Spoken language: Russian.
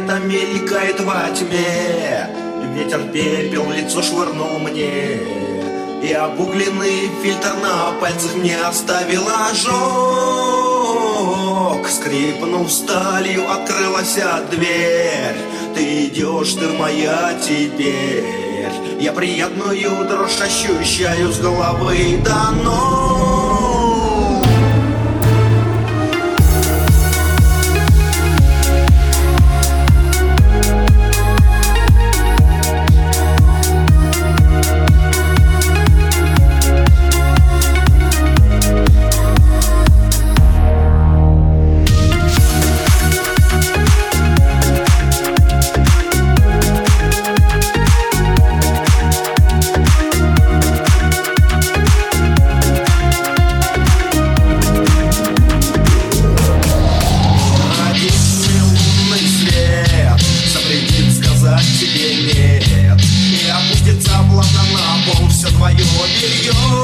где-то мелькает во тьме. Ветер пепел в лицо швырнул мне. И обугленный фильтр на пальцах мне оставил ожог. Скрипнув сталью, открылась дверь. Ты идешь, ты моя теперь. Я приятную дрожь ощущаю с головы до ног mayor de Dios.